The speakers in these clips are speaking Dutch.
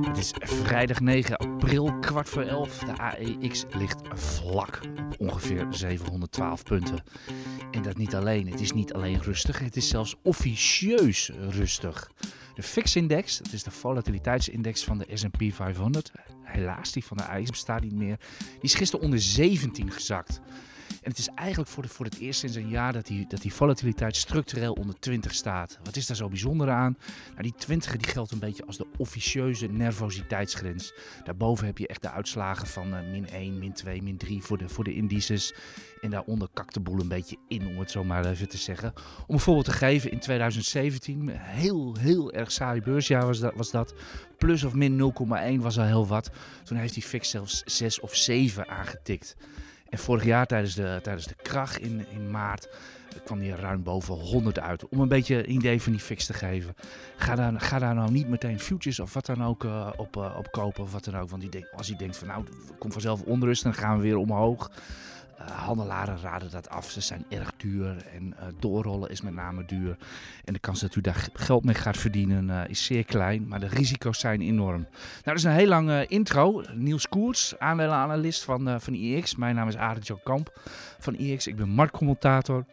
Het is vrijdag 9 april, kwart voor 11. De AEX ligt vlak op ongeveer 712 punten. En dat niet alleen. Het is niet alleen rustig, het is zelfs officieus rustig. De FIX-index, dat is de volatiliteitsindex van de S&P 500. Helaas, die van de AEX bestaat niet meer. Die is gisteren onder 17 gezakt. En het is eigenlijk voor, voor het eerst sinds een jaar dat die, dat die volatiliteit structureel onder 20 staat. Wat is daar zo bijzonder aan? Nou, die 20 die geldt een beetje als de officieuze nervositeitsgrens. Daarboven heb je echt de uitslagen van uh, min 1, min 2, min 3 voor de, voor de indices. En daaronder kakt de boel een beetje in, om het zo maar even te zeggen. Om een voorbeeld te geven, in 2017, heel, heel erg saai beursjaar was dat. Was dat. Plus of min 0,1 was al heel wat. Toen heeft die fix zelfs 6 of 7 aangetikt. En vorig jaar tijdens de, tijdens de kracht in, in maart kwam die ruim boven 100 uit. Om een beetje een idee van die fix te geven. Ga daar, ga daar nou niet meteen futures of wat dan ook uh, op, uh, op kopen. Of wat dan ook. Want die als je denkt van nou, komt vanzelf onrust, dan gaan we weer omhoog. Uh, handelaren raden dat af. Ze zijn erg duur en doorrollen is met name duur. En de kans dat u daar geld mee gaat verdienen is zeer klein, maar de risico's zijn enorm. Nou, dat is een heel lange intro. Niels Koers, aandelenanalist van, van IEX. Mijn naam is Arend Kamp van IEX. Ik ben marktcommentator.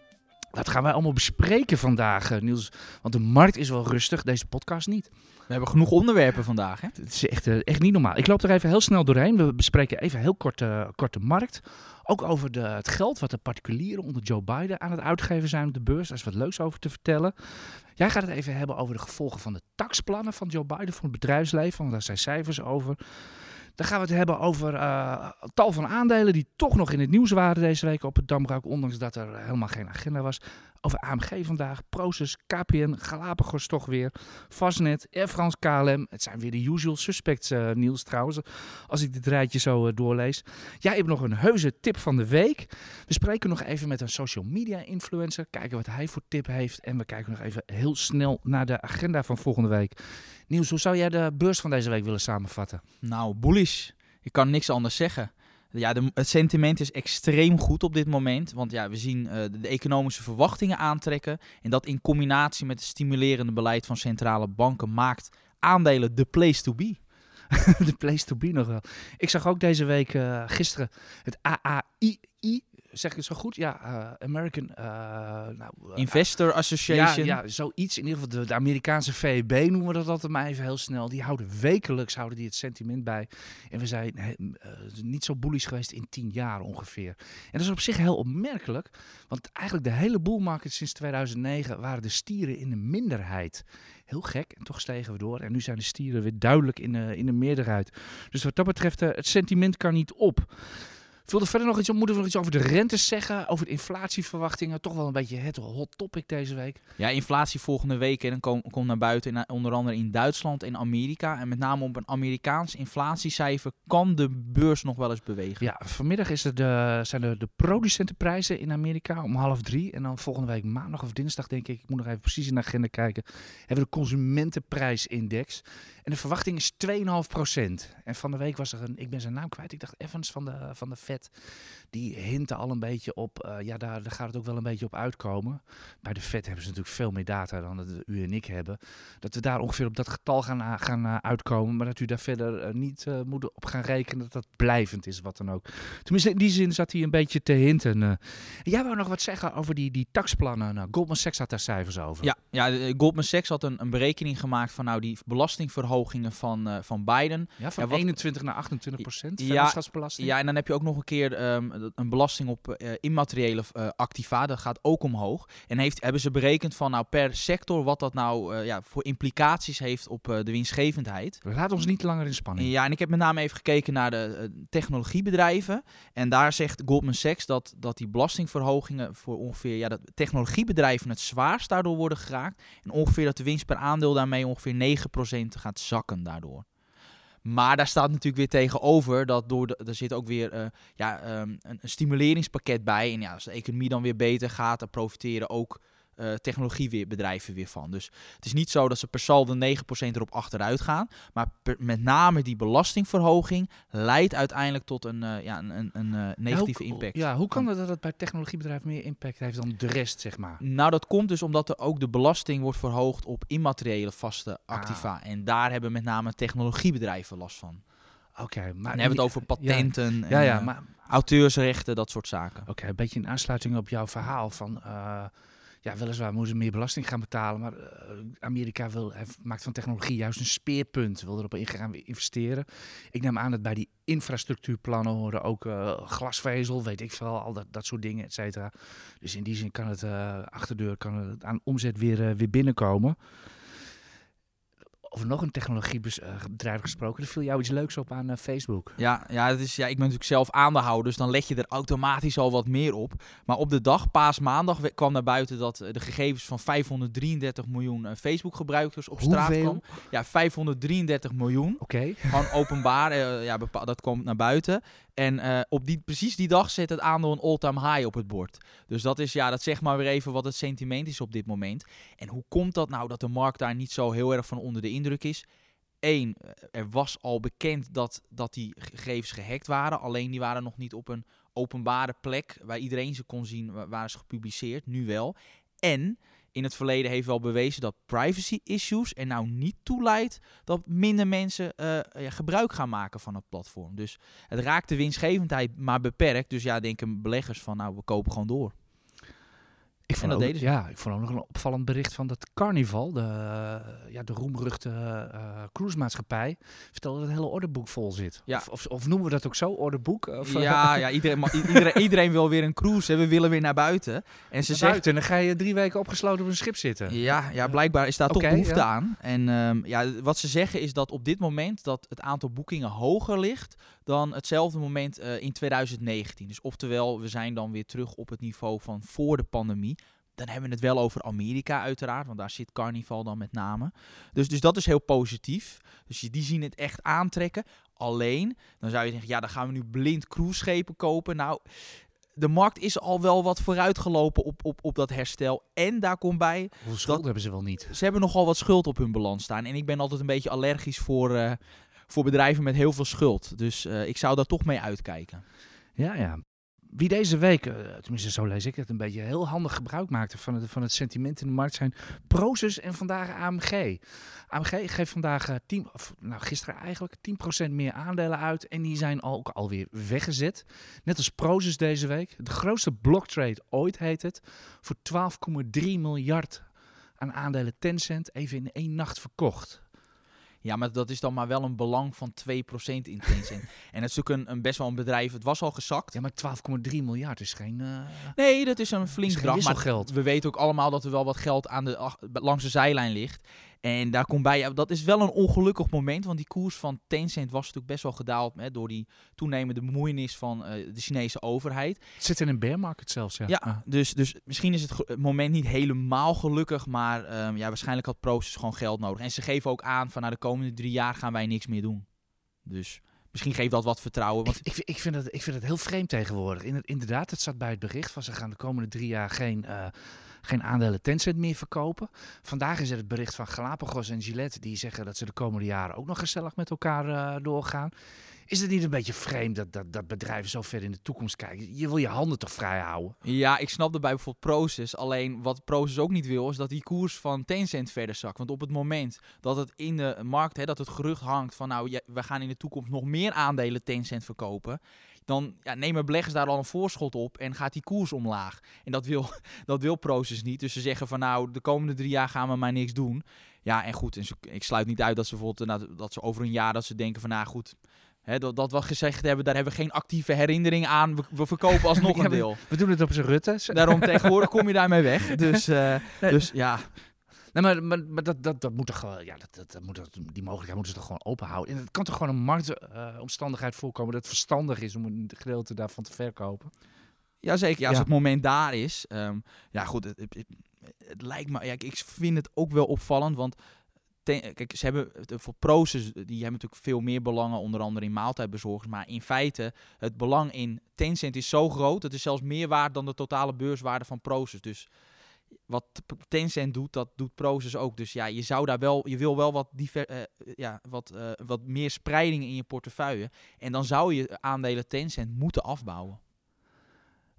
Wat gaan wij allemaal bespreken vandaag, Niels? Want de markt is wel rustig, deze podcast niet. We hebben genoeg onderwerpen vandaag. Hè? Het is echt, echt niet normaal. Ik loop er even heel snel doorheen. We bespreken even heel kort, uh, kort de markt. Ook over de, het geld wat de particulieren onder Joe Biden aan het uitgeven zijn op de beurs. Daar is wat leuks over te vertellen. Jij gaat het even hebben over de gevolgen van de taxplannen van Joe Biden voor het bedrijfsleven. Want daar zijn cijfers over. Dan gaan we het hebben over uh, tal van aandelen die toch nog in het nieuws waren deze week op het Damrak. Ondanks dat er helemaal geen agenda was. Over AMG vandaag, Proces, KPN, Galapagos toch weer, Fastnet, Air France, KLM. Het zijn weer de usual suspects, uh, Niels trouwens, als ik dit rijtje zo uh, doorlees. Jij hebt nog een heuse tip van de week. We spreken nog even met een social media influencer, kijken wat hij voor tip heeft. En we kijken nog even heel snel naar de agenda van volgende week. Niels, hoe zou jij de beurs van deze week willen samenvatten? Nou, bullish. Ik kan niks anders zeggen. Ja, het sentiment is extreem goed op dit moment. Want ja, we zien uh, de, economische verwachtingen aantrekken. En dat in combinatie met het stimulerende beleid van centrale banken maakt aandelen de place to be. de place to be nog wel. Ik zag ook deze week, uh, gisteren, het AAI zeg ik het zo goed? Ja, uh, American... Uh, nou, uh, Investor Association. Ja, ja, zoiets. In ieder geval de, de, Amerikaanse VEB noemen we dat altijd maar even heel snel. Die houden wekelijks houden die het sentiment bij. En we zijn niet zo bullish geweest in tien jaar ongeveer. En dat is op zich heel opmerkelijk. Want eigenlijk de hele boelmarkt sinds 2009 waren de stieren in de minderheid. Heel gek. En toch stegen we door. En nu zijn de stieren weer duidelijk in de, in de meerderheid. Dus wat dat betreft, het sentiment kan niet op. Wilde verder nog iets, moeten we nog iets over de rentes zeggen? Over de inflatieverwachtingen? Toch wel een beetje het hot topic deze week. Ja, inflatie volgende week. En dan komt kom naar buiten, in, onder andere in Duitsland en Amerika. En met name op een Amerikaans inflatiecijfer kan de beurs nog wel eens bewegen. Ja, vanmiddag is er de, zijn er de producentenprijzen in Amerika om half drie. En dan volgende week maandag of dinsdag, denk ik, ik moet nog even precies in de agenda kijken, hebben we de consumentenprijsindex. En de verwachting is 2,5%. En van de week was er een, ik ben zijn naam kwijt, ik dacht Evans van de, van de Fed. Die hinten al een beetje op, uh, ja, daar, daar gaat het ook wel een beetje op uitkomen. Bij de Fed hebben ze natuurlijk veel meer data dan dat u en ik hebben. Dat we daar ongeveer op dat getal gaan, gaan uh, uitkomen. Maar dat u daar verder niet moet op gaan rekenen dat dat blijvend is, wat dan ook. Tenminste, in die zin zat hij een beetje te hinten. jij wou nog wat zeggen over die, die taxplannen. Nou, Goldman Sachs had daar cijfers over. Ja, ja Goldman Sachs had een, een berekening gemaakt van nou die belastingverhogingen van, van Biden. Ja, van ja, wat, 21 naar 28 procent ja, ja, en dan heb je ook nog een keer um, een belasting op uh, immateriële uh, activa. Dat gaat ook omhoog. En heeft, hebben ze berekend van nou per sector wat dat nou uh, ja, voor implicaties heeft op de winstgevendheid. Laat ons niet langer in spanning. Ja, en ik heb met name even gekeken naar de technologiebedrijven. En daar zegt Goldman Sachs dat, dat die belastingverhogingen voor ongeveer ja, dat technologiebedrijven het zwaarst daardoor worden geraakt. En ongeveer dat de winst per aandeel daarmee ongeveer 9% gaat zakken daardoor. Maar daar staat natuurlijk weer tegenover dat door de, er zit ook weer uh, ja, um, een, een, stimuleringspakket bij. En ja, als de economie dan weer beter gaat, dan profiteren ook eh, technologiebedrijven weer van. Dus het is niet zo dat ze per saldo 9% erop achteruit gaan. Maar per- met name die belastingverhoging leidt uiteindelijk tot een, eh, ja, een, een, een eh, negatieve Ja, hoe- impact. Ja, hoe kan het dat het bij technologiebedrijven meer impact heeft dan de rest, zeg maar? Nou, dat komt dus omdat er ook de belasting wordt verhoogd op immateriële vaste activa. En daar hebben met name technologiebedrijven last van. Oké, maar... Dan hebben we het over patenten, en, Ja, ja, eh, maar auteursrechten, dat soort zaken. Oké, een beetje in aansluiting op jouw verhaal van... ja, weliswaar moeten ze meer belasting gaan betalen, maar eh, Amerika wil, maakt van technologie juist een speerpunt. Wil erop in gaan investeren. Ik neem aan dat bij die infrastructuurplannen horen ook eh, glasvezel, weet ik veel, al dat, dat soort dingen, et cetera. Dus in die zin kan het eh, achterdeur kan het aan omzet weer, weer binnenkomen. Over nog een technologiebedrijf gesproken, er viel jou iets leuks op aan eh, Facebook. Ja, ja, het is, ja, ik ben natuurlijk zelf aandeelhouder, dus dan let je er automatisch al wat meer op. Maar op de dag, paasmaandag, kwam naar buiten dat eh, de gegevens van 533 miljoen eh, Facebook-gebruikers op straat kwamen. Ja, 533 miljoen. Oké. Gewoon openbaar, eh, ja, dat komt naar buiten. En eh, op die, precies die dag zet het aandeel een all-time high op het bord. Dus dat is, ja, dat zegt maar weer even wat het sentiment is op dit moment. En hoe komt dat nou dat de markt daar niet zo heel erg van onder de indruk is? Eén, eh, er was al bekend dat, dat die gegevens gehackt waren. Alleen die waren nog niet op een openbare plek waar iedereen ze kon zien, wa- waren ze gepubliceerd. Nu wel. En in het verleden heeft wel bewezen dat privacy issues er nou niet toe leidt dat minder mensen eh, gebruik gaan maken van het platform. Dus het raakt de winstgevendheid maar beperkt. Dus ja, denken beleggers van nou, we kopen gewoon door. Ik vond dat deden ze. Ja, ik vond ook nog een opvallend bericht van dat Carnival, de, ja, de roemruchte eh cruisemaatschappij, vertelde dat het hele orderboek vol zit. Ja. Of, of, of noemen we dat ook zo, orderboek? Of, Ja, ja iedereen, iedereen, iedereen wil weer een cruise. Hè. We willen weer naar buiten. En ze naar zegt, buiten en dan ga je drie weken opgesloten op een schip zitten. Ja, ja, blijkbaar is daar toch behoefte ja. aan. En ehm, ja, wat ze zeggen is dat op dit moment dat het aantal boekingen hoger ligt dan hetzelfde moment eh, in 2019. Dus oftewel, we zijn dan weer terug op het niveau van voor de pandemie. Dan hebben we het wel over Amerika uiteraard, want daar zit Carnival dan met name. Dus, dus dat is heel positief. Dus die zien het echt aantrekken. Alleen, dan zou je denken, ja, dan gaan we nu blind cruiseschepen kopen. Nou, de markt is al wel wat vooruitgelopen op, op, op dat herstel. En daar komt bij, Hoeveel schuld hebben ze wel niet? ze hebben nogal wat schuld op hun balans staan. En ik ben altijd een beetje allergisch voor, eh, voor bedrijven met heel veel schuld. Dus eh, ik zou daar toch mee uitkijken. Ja, ja. Wie deze week, eh, tenminste zo lees ik het, een beetje heel handig gebruik maakte van het, van het sentiment in de markt zijn Prozus en vandaag AMG. AMG geeft vandaag, eh, 10, of, nou gisteren eigenlijk, 10% meer aandelen uit en die zijn ook alweer weggezet. Net als Prozus deze week. De grootste blocktrade ooit heet het. Voor 12,3 miljard aan aandelen Tencent even in één nacht verkocht. Ja, maar dat is dan maar wel een belang van 2% in Tencent. en het is ook een, een best wel een bedrijf, het was al gezakt. Ja, maar 12,3 miljard is geen... eh, Nee, dat is een flink bedrag. Maar we weten ook allemaal dat er wel wat geld aan de, ach- langs de zijlijn ligt. En daar komt bij, ja, dat is wel een ongelukkig moment. Want die koers van Tencent was natuurlijk best wel gedaald hè, door die toenemende bemoeienis van eh, de Chinese overheid. Het zit in een bear market zelfs, ja. Ja, Ah. dus, dus misschien is het, moment niet helemaal gelukkig, maar ehm, ja, waarschijnlijk had Proces gewoon geld nodig. En ze geven ook aan van nou, de komende drie jaar gaan wij niks meer doen. Dus misschien geeft dat wat vertrouwen. Want Ik, ik, vind- ik, vind het, ik vind het heel vreemd tegenwoordig. In- Inderdaad, het zat bij het bericht van ze gaan de komende drie jaar geen, eh, geen aandelen Tencent meer verkopen. Vandaag is er het bericht van Galapagos en Gillette die zeggen dat ze de komende jaren ook nog gezellig met elkaar eh, doorgaan. Is het niet een beetje vreemd dat, dat, dat bedrijven zo ver in de toekomst kijken? Je wil je handen toch vrij houden? ja, ik snap dat bij bijvoorbeeld Proces. Alleen wat Proces ook niet wil, is dat die koers van Tencent verder zakt. Want op het moment dat het in de markt, hè, dat het gerucht hangt van nou, we gaan in de toekomst nog meer aandelen Tencent verkopen. Dan ja, nemen beleggers daar al een voorschot op en gaat die koers omlaag. En dat wil, dat wil Proces niet. Dus ze zeggen van nou, de komende drie jaar gaan we maar niks doen. Ja, en goed, en ze- ik sluit niet uit dat ze bijvoorbeeld nou, dat ze over een jaar dat ze denken van nou goed, dat, dat we gezegd hebben, daar hebben we geen actieve herinnering aan. We, we verkopen alsnog Ja, een deel. We doen het op zijn Rutte. Daarom tegenwoordig kom je daarmee weg. Dus, eh, Nee. dus ja, Nee, maar, maar, maar dat, dat, dat moet toch gewoon, ja, dat, dat, dat moet, dat, die mogelijkheid moeten ze toch gewoon open houden. En het kan toch gewoon een marktomstandigheid voorkomen dat het verstandig is om een gedeelte daarvan te verkopen. ja zeker. Ja, als Ja. het moment daar is. ehm, ja goed, het, het, het- het lijkt me... Ja, ik vind het ook wel opvallend, want... ten- kijk, ze hebben voor Proces, die hebben natuurlijk veel meer belangen, onder andere in maaltijdbezorgers. Maar in feite, het belang in Tencent is zo groot, het is zelfs meer waard dan de totale beurswaarde van Proces. Dus wat Tencent doet, dat doet Proces ook. Dus ja, je zou daar wel, je wil wel wat, diver, eh, ja, wat, uh, wat meer spreiding in je portefeuille. En dan zou je aandelen Tencent moeten afbouwen.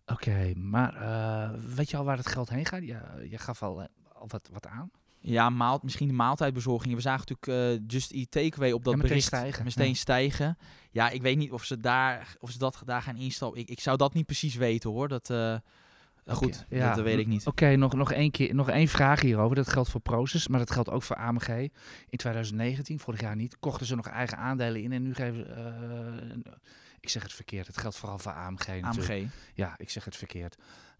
Oké, maar uh, weet je al waar het geld heen gaat? Ja, je gaf al, al wat, wat aan. Ja, maal, misschien de maaltijdbezorgingen. We zagen natuurlijk uh, Just Eat Takeaway op dat ja, bericht stijgen. meteen ja. stijgen. Ja, ik weet niet of ze, daar, of ze dat daar gaan instappen. Ik, ik zou dat niet precies weten hoor. Dat, uh, goed, okay, ja. dat weet ik niet. Oké, okay, nog, nog, één keer, nog één vraag hierover. Dat geldt voor Proces, maar dat geldt ook voor AMG. In 2019, vorig jaar niet, kochten ze nog eigen aandelen in en nu geven uh, ik zeg het verkeerd. Het geldt vooral voor AMG natuurlijk. AMG. Ja, ik zeg het verkeerd.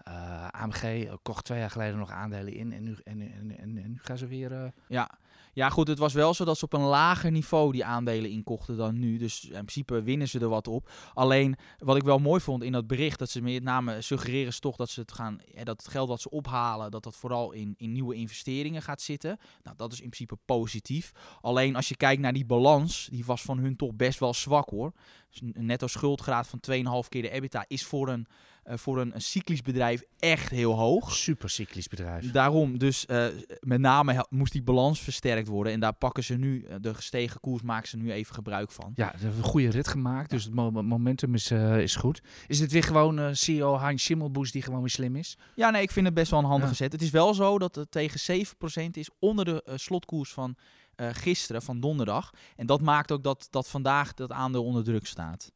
Uh, AMG kocht twee jaar geleden nog aandelen in en nu, en, en, en, en nu gaan ze weer... Uh... Ja. Ja, goed. Het was wel zo dat ze op een lager niveau die aandelen inkochten dan nu. Dus in principe winnen ze er wat op. Alleen, wat ik wel mooi vond in dat bericht, dat ze met name suggereren ze toch dat ze het gaan... Ja, dat het geld wat ze ophalen, dat dat vooral in, in nieuwe investeringen gaat zitten. Nou, dat is in principe positief. Alleen als je kijkt naar die balans, die was van hun toch best wel zwak hoor. Dus een netto schuldgraad van 2,5 keer de EBITDA is voor een, uh, voor een, een, cyclisch bedrijf echt heel hoog. Super cyclisch bedrijf. Daarom, dus uh, met name moest die balans versterkt worden. En daar pakken ze nu, uh, de gestegen koers maken ze nu even gebruik van. Ja, ze hebben een goede rit gemaakt, dus het momentum is, is goed. Is dit weer gewoon CEO Heinz Schimmelboes die gewoon weer slim is? Ja, nee, ik vind het best wel een handige ja. zet. Het is wel zo dat het tegen 7% is onder de slotkoers van uh, gisteren, van donderdag. En dat maakt ook dat, dat vandaag dat aandeel onder druk staat.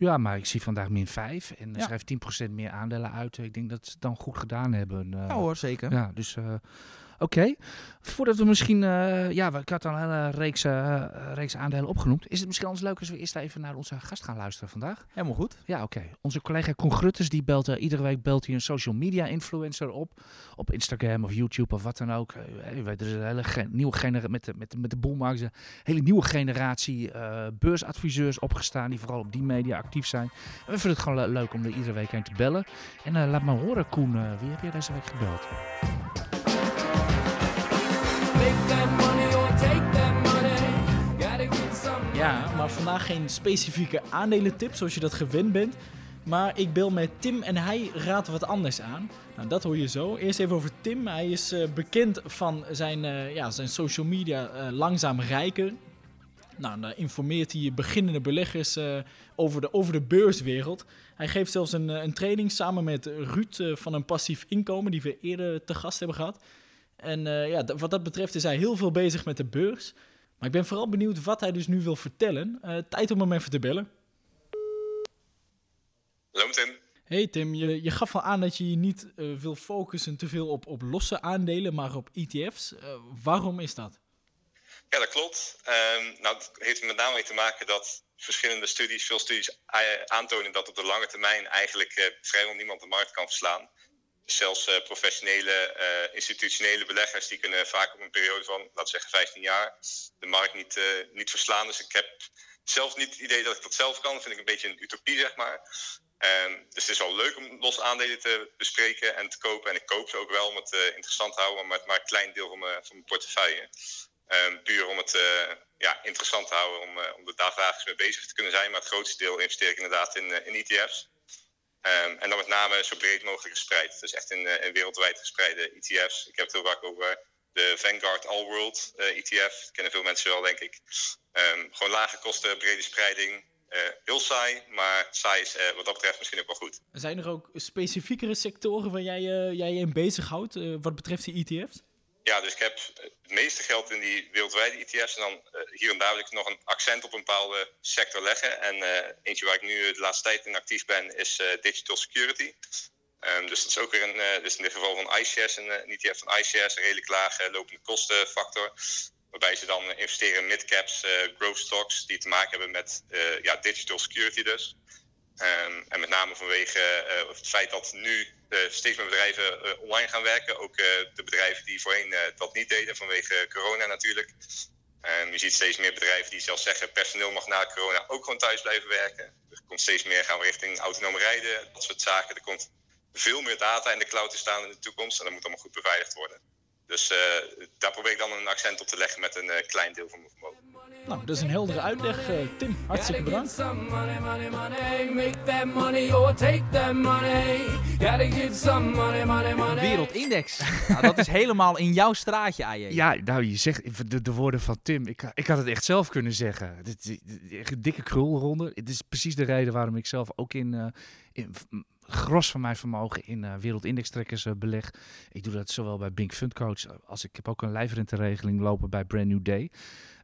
Ja, maar ik zie vandaag min 5 en ja. schrijft 10% meer aandelen uit. Ik denk dat ze het dan goed gedaan hebben. Uh, ja hoor, zeker. Ja, dus oké. Okay. Voordat we misschien, uh, ja, ik had al een hele reeks, reeks aandelen opgenoemd. Is het misschien anders leuk als we eerst even naar onze gast gaan luisteren vandaag? Helemaal goed. Ja, oké. Okay. Onze collega Con Grutters, die belt iedere week belt hij een social media influencer op. Op Instagram of YouTube of wat dan ook. Je weet, er is een hele ge nieuwe generatie, met de, met, de, met de boelmarkt, een hele nieuwe generatie beursadviseurs opgestaan. Die vooral op die media actief zijn. En we vinden het gewoon le leuk om er iedere week heen te bellen. En uh, laat maar horen, Koen, uh, wie heb jij deze week gebeld? Ja, maar vandaag geen specifieke aandelentip zoals je dat gewend bent. Maar ik bel met Tim en hij raadt wat anders aan. Nou, dat hoor je zo. Eerst even over Tim. Hij is uh, bekend van zijn, uh, ja, zijn social media uh, langzaam rijker. Nou, dan informeert hij beginnende beleggers over, de, over de beurswereld. Hij geeft zelfs een, een training samen met Ruud van een passief inkomen, die we eerder te gast hebben gehad. En uh, ja, wat dat betreft is hij heel veel bezig met de beurs. Maar ik ben vooral benieuwd wat hij dus nu wil vertellen. tijd om hem even te bellen. Hallo Tim. Hey Tim, je, je gaf al aan dat je je niet wil focussen te veel op, op losse aandelen, maar op ETF's. waarom is dat? Ja, dat klopt. Um, nou, het heeft met name mee te maken dat verschillende studies, veel studies aantonen dat op de lange termijn eigenlijk uh, vrijwel niemand de markt kan verslaan. Zelfs uh, professionele, uh, institutionele beleggers die kunnen vaak op een periode van, laten we zeggen, 15 jaar de markt niet, niet verslaan. Dus ik heb zelf niet het idee dat ik dat zelf kan. Dat vind ik een beetje een utopie, zeg maar. Um, dus het is wel leuk om los aandelen te bespreken en te kopen. En ik koop ze ook wel om het interessant te houden, maar het maar een klein deel van mijn, van mijn portefeuille. Um, puur om het ja, interessant te houden, om, om er dagelijks mee bezig te kunnen zijn. Maar het grootste deel investeer ik inderdaad in, in ETF's. Um, en dan met name zo breed mogelijk gespreid. Dus echt in, in wereldwijd gespreide ETF's. Ik heb het heel vaak over de Vanguard All World ETF. Dat kennen veel mensen wel, denk ik. Um, gewoon lage kosten, brede spreiding. heel saai, maar saai is wat dat betreft misschien ook wel goed. Zijn er ook specifiekere sectoren waar jij jij je in bezighoudt wat betreft die ETF's? Ja, dus ik heb het meeste geld in die wereldwijde ETF's. En dan uh, hier en daar wil ik nog een accent op een bepaalde sector leggen. En uh, eentje waar ik nu de laatste tijd in actief ben, is uh, digital security. Um, dus dat is ook weer een, dus in dit geval van iShares, een, een ETF van iShares, een redelijk lage lopende kostenfactor. Waarbij ze dan investeren in midcaps, growth stocks, die te maken hebben met ja, digital security dus. Um, en met name vanwege het feit dat nu steeds meer bedrijven uh, online gaan werken. Ook de bedrijven die voorheen dat niet deden vanwege corona natuurlijk. Um, je ziet steeds meer bedrijven die zelfs zeggen personeel mag na corona ook gewoon thuis blijven werken. Er komt steeds meer gaan we richting autonoom rijden, dat soort zaken. Er komt veel meer data in de cloud te staan in de toekomst en dat moet allemaal goed beveiligd worden. Dus daar probeer ik dan een accent op te leggen met een klein deel van mijn vermogen. Nou, dat is een heldere uitleg. eh, Tim, hartstikke bedankt. Gotta get some money, money, money. Wereldindex. nou, dat is helemaal in jouw straatje, AJ. Ja, nou, je zegt de, de woorden van Tim. Ik, ik had het echt zelf kunnen zeggen. Dit, dit- dit- echt een dikke krulronde. Het is precies de reden waarom ik zelf ook in, eh, in gros van mijn vermogen in eh wereldindextrekkers eh, beleg. Ik doe dat zowel bij Bink Fund Coach als ik heb ook een lijfrenteregeling lopen bij Brand New Day.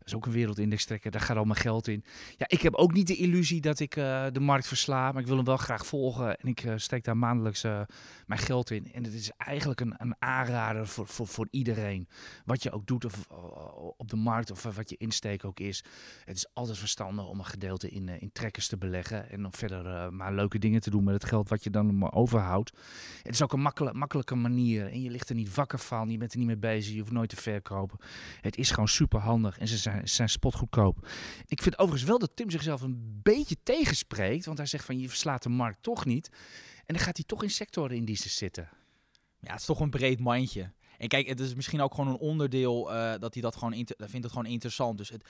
Dat is ook een wereldindextrekker. Daar gaat al mijn geld in. Ja, ik heb ook niet de illusie dat ik eh, de markt versla, maar ik wil hem wel graag volgen. En ik eh, steek daar maandelijks eh, mijn geld in. En het is eigenlijk een, een aanrader voor, voor, voor iedereen. Wat je ook doet of, op de markt of wat je insteek ook is. Het is altijd verstandig om een gedeelte in, in trekkers te beleggen. En om verder maar leuke dingen te doen met het geld wat je dan overhoudt. Het is ook een makkelijk, makkelijke manier. En je ligt er niet wakker van. Je bent er niet mee bezig. Je hoeft nooit te verkopen. Het is gewoon super handig. En ze zijn, ze zijn spotgoedkoop. Ik vind overigens wel dat Tim zichzelf een beetje tegenspreekt. Want hij zegt van je verslaat de markt toch niet. En dan gaat hij toch in sectorindices zitten. Ja, het is toch een breed mandje. En kijk, het is misschien ook gewoon een onderdeel eh, dat hij dat gewoon vindt het gewoon interessant. Dus het,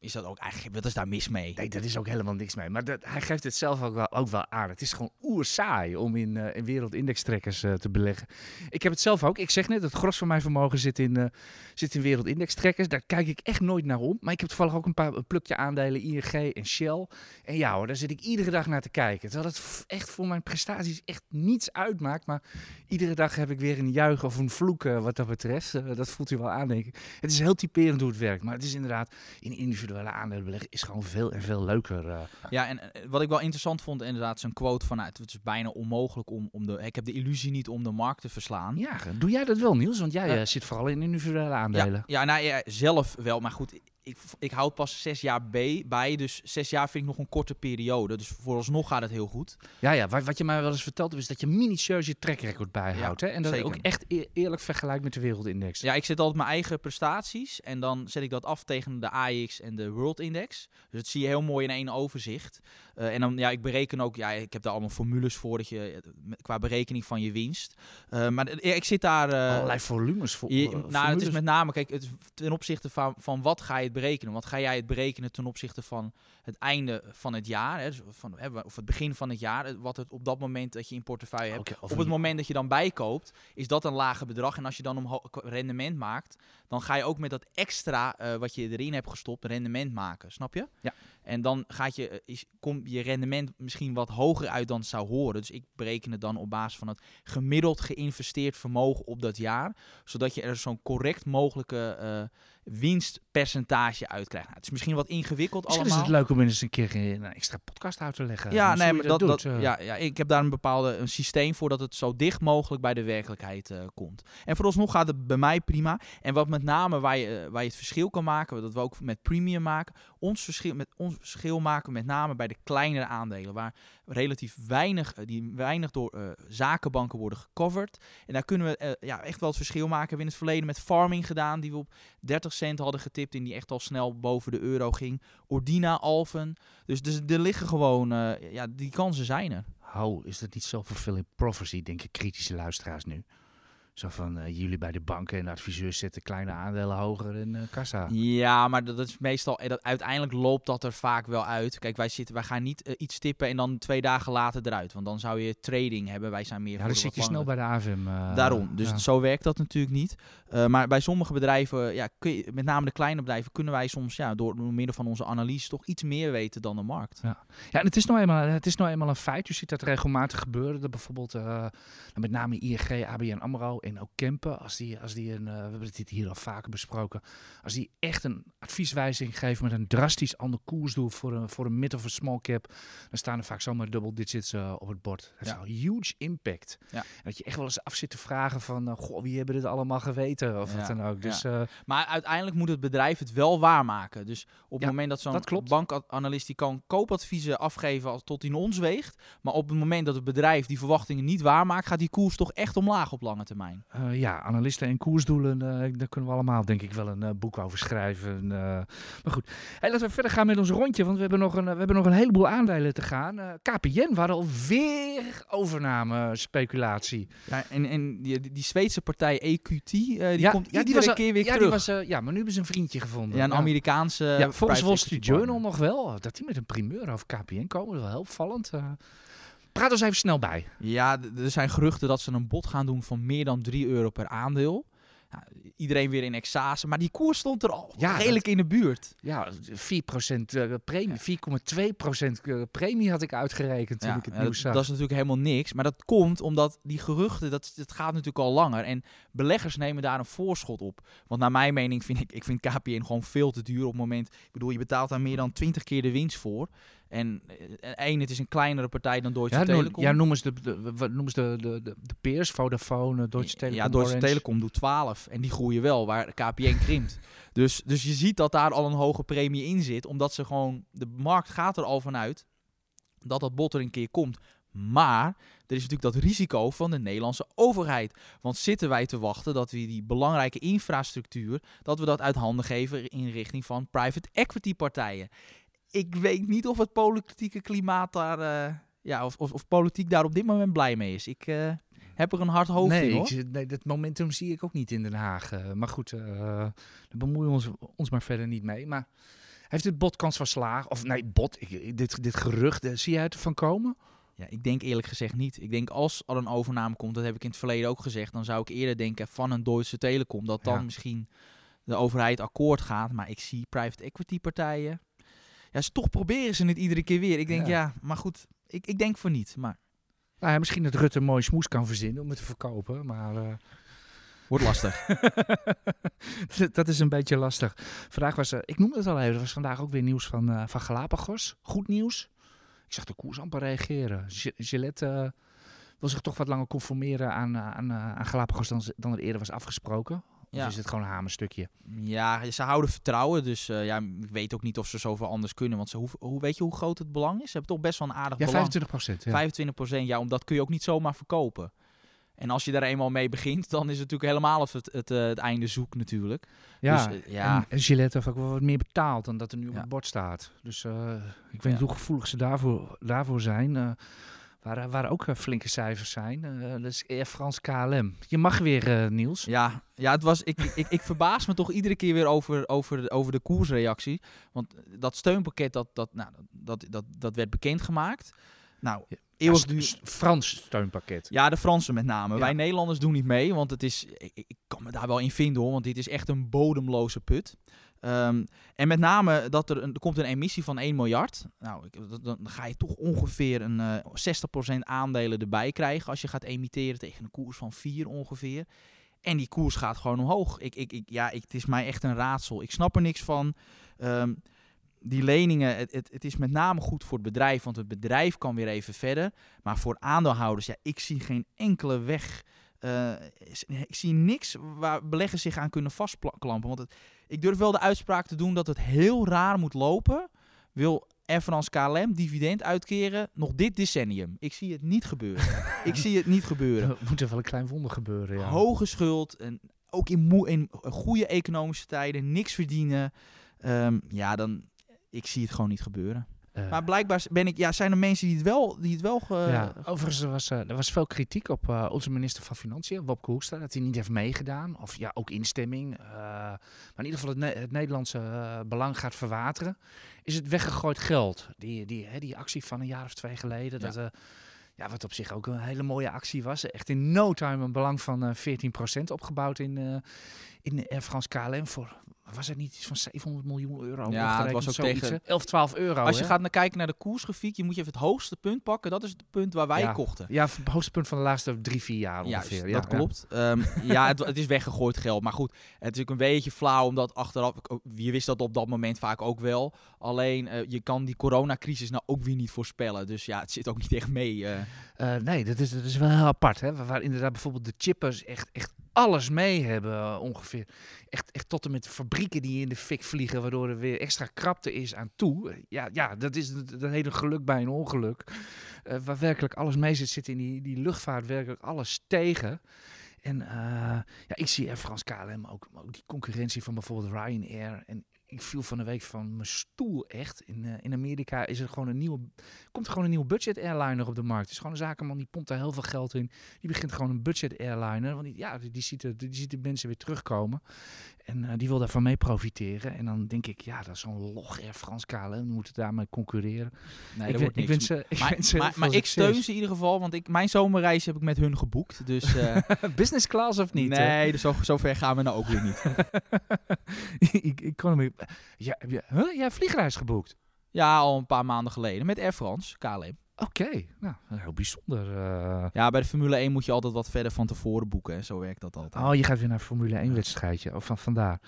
is dat ook eigenlijk, wat is daar mis mee? Nee, daar is ook helemaal niks mee. Maar dat, hij geeft het zelf ook wel, ook wel aan. Het is gewoon oer saai om in, eh in wereldindextrekkers eh, te beleggen. Ik heb het zelf ook. Ik zeg net, het gros van mijn vermogen zit in, zit in wereldindextrekkers. Daar kijk ik echt nooit naar om. Maar ik heb toevallig ook een paar een plukje aandelen, ING en Shell. En ja hoor, daar zit ik iedere dag naar te kijken. Terwijl het echt voor mijn prestaties echt niets uitmaakt. Maar iedere dag heb ik weer een juichen of een vloek wat dat betreft. Dat voelt u wel aan, denk ik. Het is heel typerend hoe het werkt. Maar het is inderdaad, in individuele aandelen beleggen is gewoon veel en veel leuker. eh. Ja, en eh, wat ik wel interessant vond, inderdaad, zijn quote vanuit. Het is bijna onmogelijk om, om de. Ik heb de illusie niet om de markt te verslaan. Ja, doe jij dat wel, Niels? Want jij eh, zit vooral in individuele aandelen. Ja, ja, nou ja, zelf wel. Maar goed, ik, ik houd pas zes jaar B bij. Dus zes jaar vind ik nog een korte periode. Dus vooralsnog gaat het heel goed. Ja, ja, wat, wat je mij wel eens verteld hebt, is dat je minutieus je trackrecord bijhoudt. Ja, hè? En dat zeker. ook echt e- eerlijk vergelijkt met de wereldindex. Ja, ik zet altijd mijn eigen prestaties. En dan zet ik dat af tegen de AX en de World Index. Dus dat zie je heel mooi in één overzicht. Eh, en dan, ja, ik bereken ook, ja, ik heb daar allemaal formules voor dat je, eh, qua berekening van je winst. Eh, maar ik zit daar. Allerlei volumes voor. Je- nou, het is met name, kijk, het ten opzichte van, van wat ga je het berekenen? Want ga jij het berekenen ten opzichte van het einde van het jaar, hè, dus van, hè, of het begin van het jaar, wat het op dat moment dat je in portefeuille hebt. Op het moment dat je dan bijkoopt, is dat een lager bedrag. En als je dan omho- rendement maakt, dan ga je ook met dat extra wat je erin hebt gestopt, rendement maken. Snap je? Ja. En dan gaat je, is, komt je rendement misschien wat hoger uit dan zou horen. Dus ik bereken het dan op basis van het gemiddeld geïnvesteerd vermogen op dat jaar. Zodat je er zo'n correct mogelijke eh, winstpercentage uit krijgt. Nou, het is misschien wat ingewikkeld Misschien allemaal. is het leuk om eens een keer een extra podcast uit te leggen. Ja, nee, maar dat, dat, eh. ja, ja, ik heb daar een bepaalde een systeem voor dat het zo dicht mogelijk bij de werkelijkheid eh, komt. En vooralsnog gaat het bij mij prima. En wat met name waar je, eh, waar je het verschil kan maken, dat we ook met premium maken, ons verschil, met ons verschil maken met name bij de kleinere aandelen, waar relatief weinig, die weinig door zakenbanken worden gecoverd. En daar kunnen we ja, echt wel het verschil maken. We hebben in het verleden met farming gedaan, die we op 30 hadden getipt en die echt al snel boven de euro ging. Ordina, Alphen. Dus, dus er liggen gewoon, eh, ja, die kansen zijn er. Hou, is dat niet self-fulfilling prophecy, denken kritische luisteraars nu? Zo van, eh, jullie bij de banken en de adviseurs zetten kleine aandelen hoger in eh, kassa. Ja, maar dat, dat is meestal, eh, dat, uiteindelijk loopt dat er vaak wel uit. Kijk, wij, zitten, wij gaan niet iets tippen en dan twee dagen later eruit. Want dan zou je trading hebben. Wij zijn meer Ja, dan zit je snel bij de AVM. Daarom. Dus ja. zo werkt dat natuurlijk niet. Maar bij sommige bedrijven, ja, kun je, met name de kleine bedrijven, kunnen wij soms ja, door, door middel van onze analyse toch iets meer weten dan de markt. Ja, en het is, nou eenmaal, het is nou eenmaal een feit. Je ziet dat regelmatig gebeuren. Dat bijvoorbeeld met name ING, ABN AMRO en ook Kempen, als die, als die een, eh, we hebben dit hier al vaker besproken, als die echt een advieswijziging geven met een drastisch ander koersdoel voor een, voor een mid of een small cap, dan staan er vaak zomaar double digits eh, op het bord. Dat Ja. is een huge impact. Ja. Dat je echt wel eens af zit te vragen van, eh, goh, wie hebben dit allemaal geweten of Ja, wat dan ook. Dus Maar uiteindelijk moet het bedrijf het wel waarmaken. Dus op het moment dat zo'n bankanalist die kan koopadviezen afgeven als tot in ons weegt. Maar op het moment dat het bedrijf die verwachtingen niet waarmaakt, gaat die koers toch echt omlaag op lange termijn. Eh, ja, analisten en koersdoelen, eh, daar kunnen we allemaal denk ik wel een eh, boek over schrijven. Maar goed, hey, laten we verder gaan met ons rondje, want we hebben nog een, we hebben nog een heleboel aandelen te gaan. KPN, we hadden alweer overname speculatie. Ja, en en die, die, Zweedse partij EQT, die ja, komt ja, iedere die was, keer weer ja, terug. Die was, ja, maar nu hebben ze een vriendje gevonden. ja, een Amerikaanse Ja, volgens Wall Street Journal nog wel. Dat die met een primeur over KPN komen, dat is wel heel opvallend. Praat ons even snel bij. Ja, er zijn geruchten dat ze een bod gaan doen van meer dan 3 euro per aandeel. Iedereen weer in extase, maar die koers stond er al Ja, redelijk in de buurt. Ja, 4% eh, premie, 4,2% eh, premie had ik uitgerekend toen Ja, ik het nieuws dat, zag. dat is natuurlijk helemaal niks. Maar dat komt omdat die geruchten, dat, dat gaat natuurlijk al langer. En beleggers nemen daar een voorschot op. Want naar mijn mening vind ik, ik vind KPN gewoon veel te duur op het moment. Ik bedoel, je betaalt daar meer dan 20 keer de winst voor. En eh, één, het is een kleinere partij dan Deutsche ja, Telekom. ja, noem eens de, de, noemen ze de, de, de, de peers, Vodafone, eh, Deutsche Telekom, Ja, Deutsche Orange. Telekom doet 12 en die groeien wel, waar KPN krimpt. Dus, dus je ziet dat daar al een hoge premie in zit, omdat ze gewoon, de markt gaat er al vanuit dat dat bod er een keer komt. Maar er is natuurlijk dat risico van de Nederlandse overheid. Want zitten wij te wachten dat we die belangrijke infrastructuur, dat we dat uit handen geven in richting van private equity partijen. Ik weet niet of het politieke klimaat daar, eh, ja, of, of, of politiek daar op dit moment blij mee is. Ik eh, heb er een hard hoofd nee, in hoor. ik nee, dat momentum zie ik ook niet in Den Haag. eh, maar goed, daar bemoeien we ons, ons maar verder niet mee. Maar heeft dit bod kans van slagen? Of nee, bot, ik- dit, dit gerucht, zie jij het ervan komen? Ja, ik denk eerlijk gezegd niet. Ik denk als er een overname komt, dat heb ik in het verleden ook gezegd, dan zou ik eerder denken van een Deutsche Telekom, dat dan Ja. misschien de overheid akkoord gaat. Maar ik zie private equity partijen. Ja, ze toch proberen ze het iedere keer weer. Ik denk, Ja. ja, maar goed, ik, ik denk voor niet. Maar Nou, ja, misschien dat Rutte een mooie smoes kan verzinnen om het te verkopen, maar... eh, wordt lastig. dat is een beetje lastig. Vandaag was, ik noemde het al even, er was vandaag ook weer nieuws van, eh, van Galapagos. Goed nieuws. Ik zag de koers amper reageren. Gi- Gillette eh, wil zich toch wat langer conformeren aan, aan, eh, aan Galapagos dan, ze- dan er eerder was afgesproken. Of Ja. is het gewoon een hamerstukje? ja, ze houden vertrouwen, dus eh, ja, ik weet ook niet of ze zoveel anders kunnen. Want ze, hoe, hoe, weet je hoe groot het belang is? Ze hebben toch best wel een aardig Ja, belang. 25 procent. Ja. 25 procent, ja, omdat kun je ook niet zomaar verkopen. En als je daar eenmaal mee begint, dan is het natuurlijk helemaal het, het, eh, het einde zoek natuurlijk. Ja, Dus, eh, ja. En, en Gillette heeft ook wel wat meer betaald dan dat er nu op het bord staat. Dus ik weet Ja. niet hoe gevoelig ze daarvoor, daarvoor zijn. Eh, waar, waar ook eh, flinke cijfers zijn. eh dat is Air France KLM. Je mag weer, eh, Niels. Ja, ja het was, ik, ik, ik verbaas me toch iedere keer weer over, over, de, over de koersreactie. Want dat steunpakket, dat, dat, nou, dat, dat, dat werd bekendgemaakt. Nou, Ja, eeuwigduur... st- Frans steunpakket. Ja, de Fransen met name. Ja. Wij Nederlanders doen niet mee, want het is, ik, ik kan me daar wel in vinden hoor, want dit is echt een bodemloze put. Ehm, en met name dat er, een, er komt een emissie van 1 miljard. Nou, ik, dan ga je toch ongeveer een eh 60% aandelen erbij krijgen als je gaat emitteren tegen een koers van 4 ongeveer. En die koers gaat gewoon omhoog. Ik, ik, ik, ja, ik, het is mij echt een raadsel. Ik snap er niks van. Ehm, die leningen, het, het, het is met name goed voor het bedrijf, want het bedrijf kan weer even verder. Maar voor aandeelhouders, ja, ik zie geen enkele weg. Eh, ik zie niks waar beleggers zich aan kunnen vastklampen. Want het, ik durf wel de uitspraak te doen dat het heel raar moet lopen. Wil Air France KLM dividend uitkeren nog dit decennium? Ik zie het niet gebeuren. ik zie het niet gebeuren. Er moet er wel een klein wonder gebeuren, ja. Hoge schuld en ook in, goede economische tijden niks verdienen. Ehm, ja, dan ik zie het gewoon niet gebeuren. Eh, Maar blijkbaar ben ik, ja, zijn er mensen die het wel, die het wel. ge- ja, overigens er was er was veel kritiek op eh, onze minister van Financiën, Wopke Hoekstra, dat hij niet heeft meegedaan. Of ja, ook instemming. eh, maar in ieder geval het, Ne- het Nederlandse eh, belang gaat verwateren. Is het weggegooid geld? Die, die, hè, die actie van een jaar of twee geleden. Ja. Dat, eh, ja, wat op zich ook een hele mooie actie was. Echt in no time een belang van eh 14% opgebouwd in, eh in Air France KLM voor... Was het niet iets van 700 miljoen euro? Ja, het was ook tegen- hè? 11, 12 euro. Als je hè? gaat naar kijken naar de koersgrafiek, je moet je even het hoogste punt pakken. Dat is het punt waar wij Ja. kochten. Ja, het hoogste punt van de laatste drie, vier jaar Ja, ongeveer. dat klopt. Ehm, ja, het, het is weggegooid geld. Maar goed, het is ook een beetje flauw, omdat achteraf... Je wist dat op dat moment vaak ook wel. Alleen, eh, je kan die coronacrisis nou ook weer niet voorspellen. Dus ja, het zit ook niet echt mee. eh. Eh, nee, dat is, dat is wel heel apart. Hè? Waar inderdaad bijvoorbeeld de chippers echt, echt alles mee hebben eh, ongeveer. Echt, echt tot en met fabrieken die in de fik vliegen, waardoor er weer extra krapte is aan toe. Ja, ja dat is het hele geluk bij een ongeluk. Eh, waar werkelijk alles mee zit, zit in die, die luchtvaart werkelijk alles tegen. En eh, ja, ik zie Air France KLM ook, ook die concurrentie van bijvoorbeeld Ryanair. En ik viel van de week van mijn stoel echt. In, eh, in Amerika is er gewoon een nieuwe, komt er gewoon een nieuwe budget airliner op de markt. Het is gewoon een zakenman die pompt daar heel veel geld in. Die begint gewoon een budget airliner. Want die, ja, die, die, ziet de, die ziet de mensen weer terugkomen. En eh, die wil daarvan mee profiteren. En dan denk ik, ja, dat is zo'n log Air France KLM. We moeten daarmee concurreren. Nee, ik, dat wordt ik niks. wens ik maar wens maar, ik steun ze in ieder geval, want ik, mijn zomerreis heb ik met hun geboekt. Dus eh, Business class of niet? nee, dus zo, zover gaan we nou ook weer niet. ik, ik kon hem. Ja, heb je, huh? Jij hebt vliegreis geboekt? Ja, al een paar maanden geleden met Air France, KLM. Oké, nou, heel bijzonder. eh. Ja, bij de Formule 1 moet je altijd wat verder van tevoren boeken. hè. Zo werkt dat altijd. Oh, je gaat weer naar een Formule 1 wedstrijdje. Of van vandaar.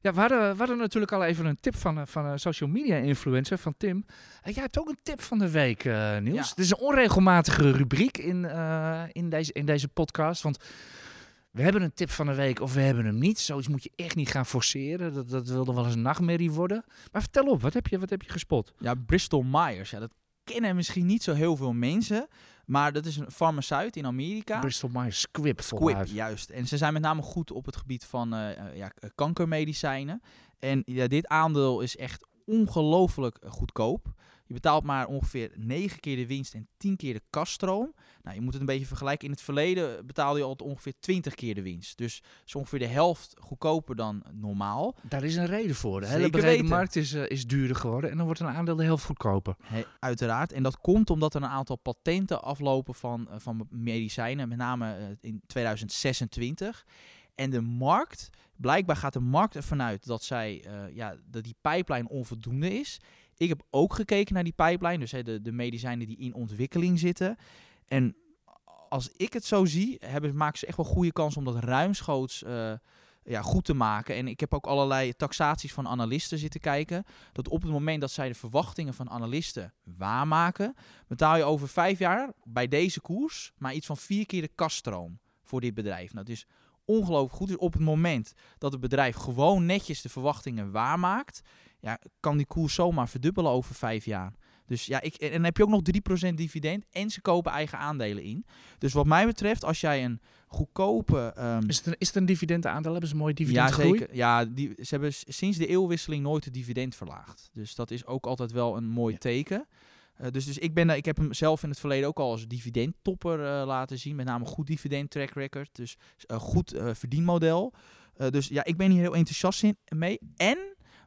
Ja, we hadden, we hadden natuurlijk al even een tip van, eh, van een social media influencer, van Tim. En jij hebt ook een tip van de week, eh, Niels. Ja. Het is een onregelmatige rubriek in, eh, in, deze, in deze podcast. Want we hebben een tip van de week of we hebben hem niet. Zoiets moet je echt niet gaan forceren. Dat, dat wilde wel eens een nachtmerrie worden. Maar vertel op, wat heb je, wat heb je gespot? Ja, Bristol Myers. Ja, dat kennen misschien niet zo heel veel mensen. Maar dat is een farmaceut in Amerika. Bristol Myers Squibb Squib, voluit. juist. En ze zijn met name goed op het gebied van eh, eh, ja, k- kankermedicijnen. En ja, dit aandeel is echt ongelooflijk eh, goedkoop. Je betaalt maar ongeveer 9 keer de winst en 10 keer de kaststroom. Nou, je moet het een beetje vergelijken. In het verleden betaalde je altijd ongeveer 20 keer de winst. Dus is ongeveer de helft goedkoper dan normaal. Daar is een reden voor. De hele brede markt is, eh, is duurder geworden. En dan wordt een aandeel de helft goedkoper. Uiteraard. En dat komt omdat er een aantal patenten aflopen van, eh, van medicijnen, met name eh, in 2026. En de markt, blijkbaar gaat de markt ervan uit dat, zij, ja, dat die pijplijn onvoldoende is. Ik heb ook gekeken naar die pijplijn, dus hè, de, de medicijnen die in ontwikkeling zitten. En als ik het zo zie, hebben, maken ze echt wel goede kans om dat ruimschoots eh, ja, goed te maken. En ik heb ook allerlei taxaties van analisten zitten kijken. Dat op het moment dat zij de verwachtingen van analisten waarmaken, betaal je over vijf jaar bij deze koers maar iets van vier keer de kaststroom voor dit bedrijf. Nou, het is ongelooflijk goed. Dus op het moment dat het bedrijf gewoon netjes de verwachtingen waarmaakt, ja, kan die koers zomaar verdubbelen over vijf jaar. Dus ja, ik, en dan heb je ook nog 3% dividend en ze kopen eigen aandelen in. Dus wat mij betreft, als jij een goedkope... ehm, Is het een, is het een dividendaandeel? Hebben ze een mooie ja, dividendgroei? zeker. Ja, die, ze hebben sinds de eeuwwisseling nooit het dividend verlaagd. Dus dat is ook altijd wel een mooi Ja. teken. Eh, dus, dus ik, ben, daar- ik heb hem zelf in het verleden ook al als dividendtopper eh, laten zien. Met name goed dividend track record. Dus een goed eh, verdienmodel. Eh, dus ja, ik ben hier heel enthousiast in, mee. En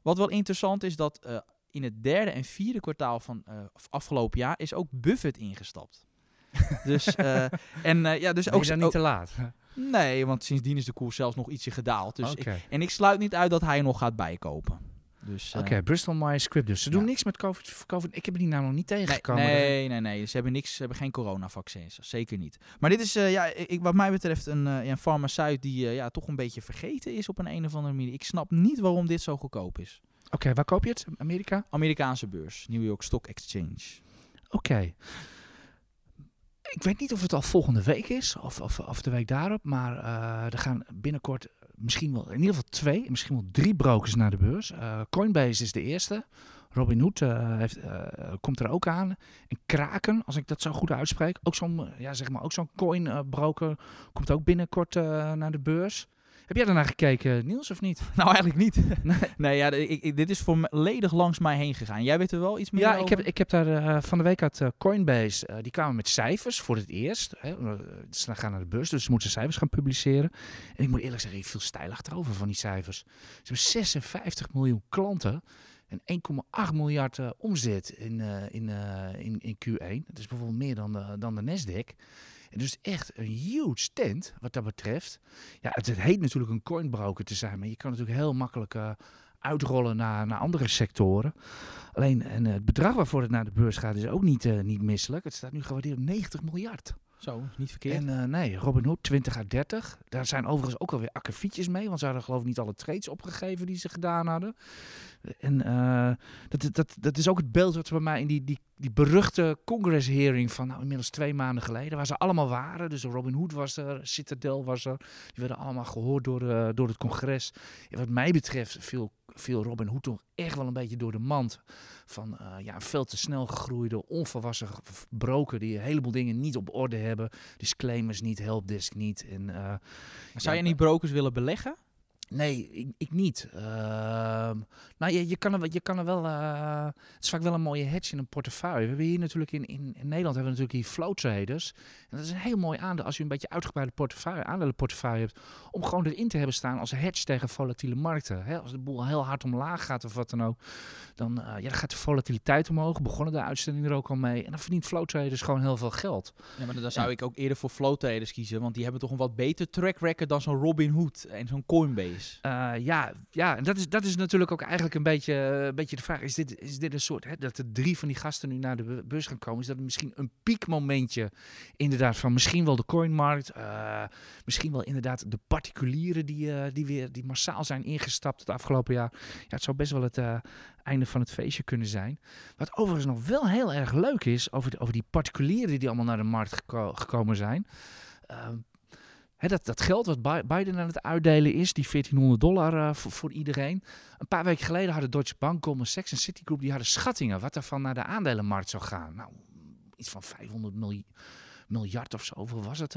wat wel interessant is, dat eh, in het derde en vierde kwartaal van eh, afgelopen jaar is ook Buffett ingestapt. dus, eh, en ja, dus Ben ook, je dan niet te laat? Nee, want sindsdien is de koers zelfs nog ietsje gedaald. Dus ik- en ik sluit niet uit dat hij nog gaat bijkopen. Dus, eh, Oké, Bristol Myers Squibb dus. Ze doen niks met COVID, COVID. Ik heb die nou nog niet tegengekomen. nee, nee, nee. Ze hebben niks. Ze hebben geen coronavaccins. Zeker niet. Maar dit is, eh, ja, ik, wat mij betreft, een, eh, een farmaceut die ja, toch een beetje vergeten is op een, een of andere manier. Ik snap niet waarom dit zo goedkoop is. Oké, waar koop je het? Amerika? Amerikaanse beurs, New York Stock Exchange. Oké. Ik weet niet of het al volgende week is of, of, of de week daarop, maar eh, er gaan binnenkort misschien wel, in ieder geval twee, misschien wel drie brokers naar de beurs. Eh, Coinbase is de eerste. Robinhood eh, heeft, eh, komt er ook aan. En Kraken, als ik dat zo goed uitspreek, ook zo'n ja, zeg maar, ook zo'n coin eh, broker komt ook binnenkort naar de beurs. Heb jij daarnaar gekeken, Niels, of niet? Nou, eigenlijk niet. nee, ja, ik, ik- dit is volledig langs mij heen gegaan. Jij weet er wel iets meer Ja, over? ik heb, ik heb daar eh, van de week uit eh, Coinbase, eh, die kwamen met cijfers voor het eerst. Hè. Ze gaan naar de beurs, dus ze moeten cijfers gaan publiceren. En ik moet eerlijk zeggen, ik viel stijl achterover van die cijfers. Ze hebben 56 miljoen klanten en 1,8 miljard omzet in, in, in, in Q1. Dat is bijvoorbeeld meer dan de, dan de Nasdaq. En dus echt een huge tent wat dat betreft. Ja, het, het heet natuurlijk een coinbroker te zijn, maar je kan natuurlijk heel makkelijk eh, uitrollen naar, naar andere sectoren. Alleen en, eh, het bedrag waarvoor het naar de beurs gaat is ook niet, eh, niet misselijk. Het staat nu gewaardeerd op 90 miljard. Zo, niet verkeerd. En eh, nee, Robinhood 20 à 30. Daar zijn overigens ook alweer akkefietjes mee. Want ze hadden geloof ik niet alle trades opgegeven die ze gedaan hadden. En eh, dat, dat, dat is ook het beeld wat bij mij in die, die, die beruchte van nou, inmiddels twee maanden geleden. Waar ze allemaal waren. Dus Robinhood was er, Citadel was er. Die werden allemaal gehoord door, eh, door het congres. Wat mij betreft viel, viel Robinhood toch echt wel een beetje door de mand. Van ja, veel te snel gegroeide, onvolwassen broker die een heleboel dingen niet op orde hebben. Disclaimers niet, helpdesk niet. En, eh, Zou je Ja, die brokers willen beleggen? Nee, ik, ik niet. Ehm, nou, je, je, kan er, wel- je kan er wel. eh, het is vaak wel een mooie hedge in een portefeuille. We hebben hier natuurlijk in, in, in Nederland hebben we natuurlijk hier flow traders. En dat is een heel mooi aandeel als je een beetje uitgebreide portefeuille, aandelenportefeuille hebt. Om gewoon erin te hebben staan als hedge tegen volatiele markten. Hè, als de boel heel hard omlaag gaat of wat dan ook. Dan, eh, ja, dan gaat de volatiliteit omhoog. Begonnen de uitzending er ook al mee. En dan verdient flow traders gewoon heel veel geld. Ja, maar dan zou ik ook eerder voor flow traders kiezen, want die hebben toch een wat beter track record dan zo'n Robin Hood en zo'n Coinbase. Eh, ja, ja, en dat is, dat is natuurlijk ook eigenlijk een beetje, een beetje de vraag. Is dit, is dit een soort, hè, dat er drie van die gasten nu naar de beurs gaan komen, is dat misschien een piekmomentje inderdaad van misschien wel de coinmarkt, eh, misschien wel inderdaad de particulieren die, eh, die weer die massaal zijn ingestapt het afgelopen jaar. Ja, het zou best wel het einde van het feestje kunnen zijn. Wat overigens nog wel heel erg leuk is over, over die particulieren die allemaal naar de markt geko- gekomen zijn. Ehm, Dat, dat geld wat Bi- Biden aan het uitdelen is, die 1400 dollar eh, voor, iedereen. Een paar weken geleden hadden Deutsche Bank, Goldman Sachs en Citigroup, die hadden schattingen wat daarvan naar de aandelenmarkt zou gaan. Nou, iets van 500 milj- miljard of zo, hoeveel was het?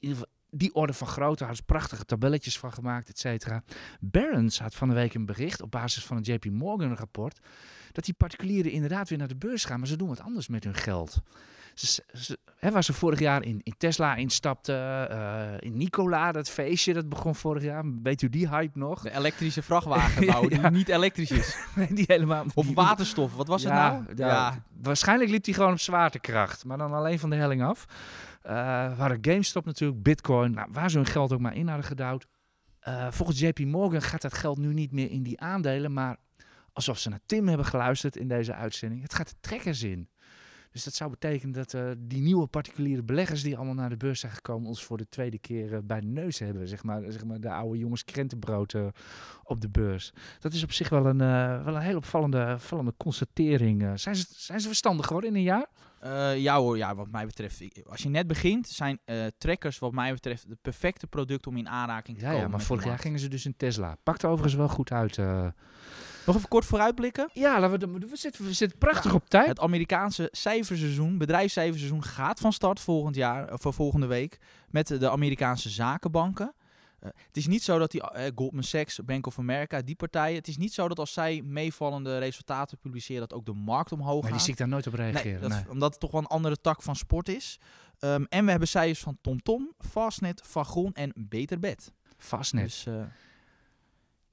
geval die orde van grootte, hadden ze prachtige tabelletjes van gemaakt, et cetera. Barron's had van de week een bericht op basis van een JP Morgan rapport, dat die particulieren inderdaad weer naar de beurs gaan, maar ze doen wat anders met hun geld. Ze, ze- hè, waar ze vorig jaar in, in Tesla instapten, eh, in Nikola, dat feestje, dat begon vorig jaar. Weet u die hype nog? De elektrische vrachtwagen bouwen Ja. die niet elektrisch is. Nee, die helemaal. Of die- waterstof, wat was ja, het nou? ja, Waarschijnlijk liep hij gewoon op zwaartekracht, maar dan alleen van de helling af. Eh we hadden GameStop natuurlijk, Bitcoin, nou, waar ze hun geld ook maar in hadden gedouwd. Eh, volgens JP Morgan gaat dat geld nu niet meer in die aandelen, maar alsof ze naar Tim hebben geluisterd in deze uitzending. Het gaat de trekkers in. Dus dat zou betekenen dat eh, die nieuwe particuliere beleggers die allemaal naar de beurs zijn gekomen, ons voor de tweede keer eh, bij de neus hebben. Zeg maar, zeg maar de oude jongens krentenbrood eh, op de beurs. Dat is op zich wel een, wel een heel opvallende, opvallende constatering. zijn, ze, zijn ze verstandig geworden in een jaar? Ja hoor, ja, wat mij betreft. Als je net begint, zijn trackers wat mij betreft het perfecte product om in aanraking te Ja, komen. ja maar vorig jaar gingen ze dus in Tesla. Pakte overigens wel goed uit. Eh. Nog even kort vooruitblikken. Ja, laten we, we, zitten, we zitten prachtig op tijd. Het Amerikaanse cijferseizoen, bedrijfscijferseizoen, gaat van start volgend jaar, of voor volgende week, met de Amerikaanse zakenbanken. Eh, het is niet zo dat die eh, Goldman Sachs, Bank of America, die partijen, het is niet zo dat als zij meevallende resultaten publiceren, dat ook de markt omhoog Nee, gaat. die zie ik daar nooit op Nee, reageren. dat, nee. omdat het toch wel een andere tak van sport is. Ehm, en we hebben cijfers van TomTom, Fastnet, Vagon en Beterbed. Fastnet. Dus, eh,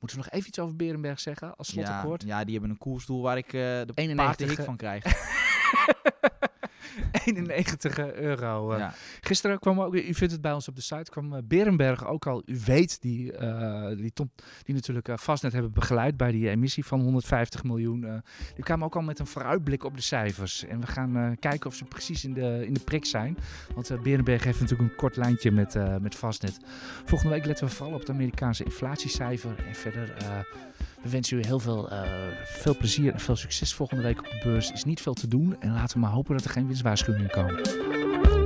Moeten we nog even iets over Berenberg zeggen als ja, slotakkoord? ja, die hebben een koersdoel waar ik eh de 91, paardenhik eh, van krijg. 91 euro. eh. ja. Gisteren kwam ook, u vindt het bij ons op de site, kwam eh, Berenberg ook al. U weet, die, eh, die, Tom, die natuurlijk eh, Fastnet hebben begeleid bij die emissie van 150 miljoen. eh, die kwamen ook al met een vooruitblik op de cijfers. En we gaan eh, kijken of ze precies in de, in de prik zijn. Want eh, Berenberg heeft natuurlijk een kort lijntje met, eh met Fastnet. Volgende week letten we vooral op het Amerikaanse inflatiecijfer. En verder, eh, we wensen u heel veel, eh, veel plezier en veel succes volgende week op de beurs. Is niet veel te doen. En laten we maar hopen dat er geen winstwaarschuwingen komen.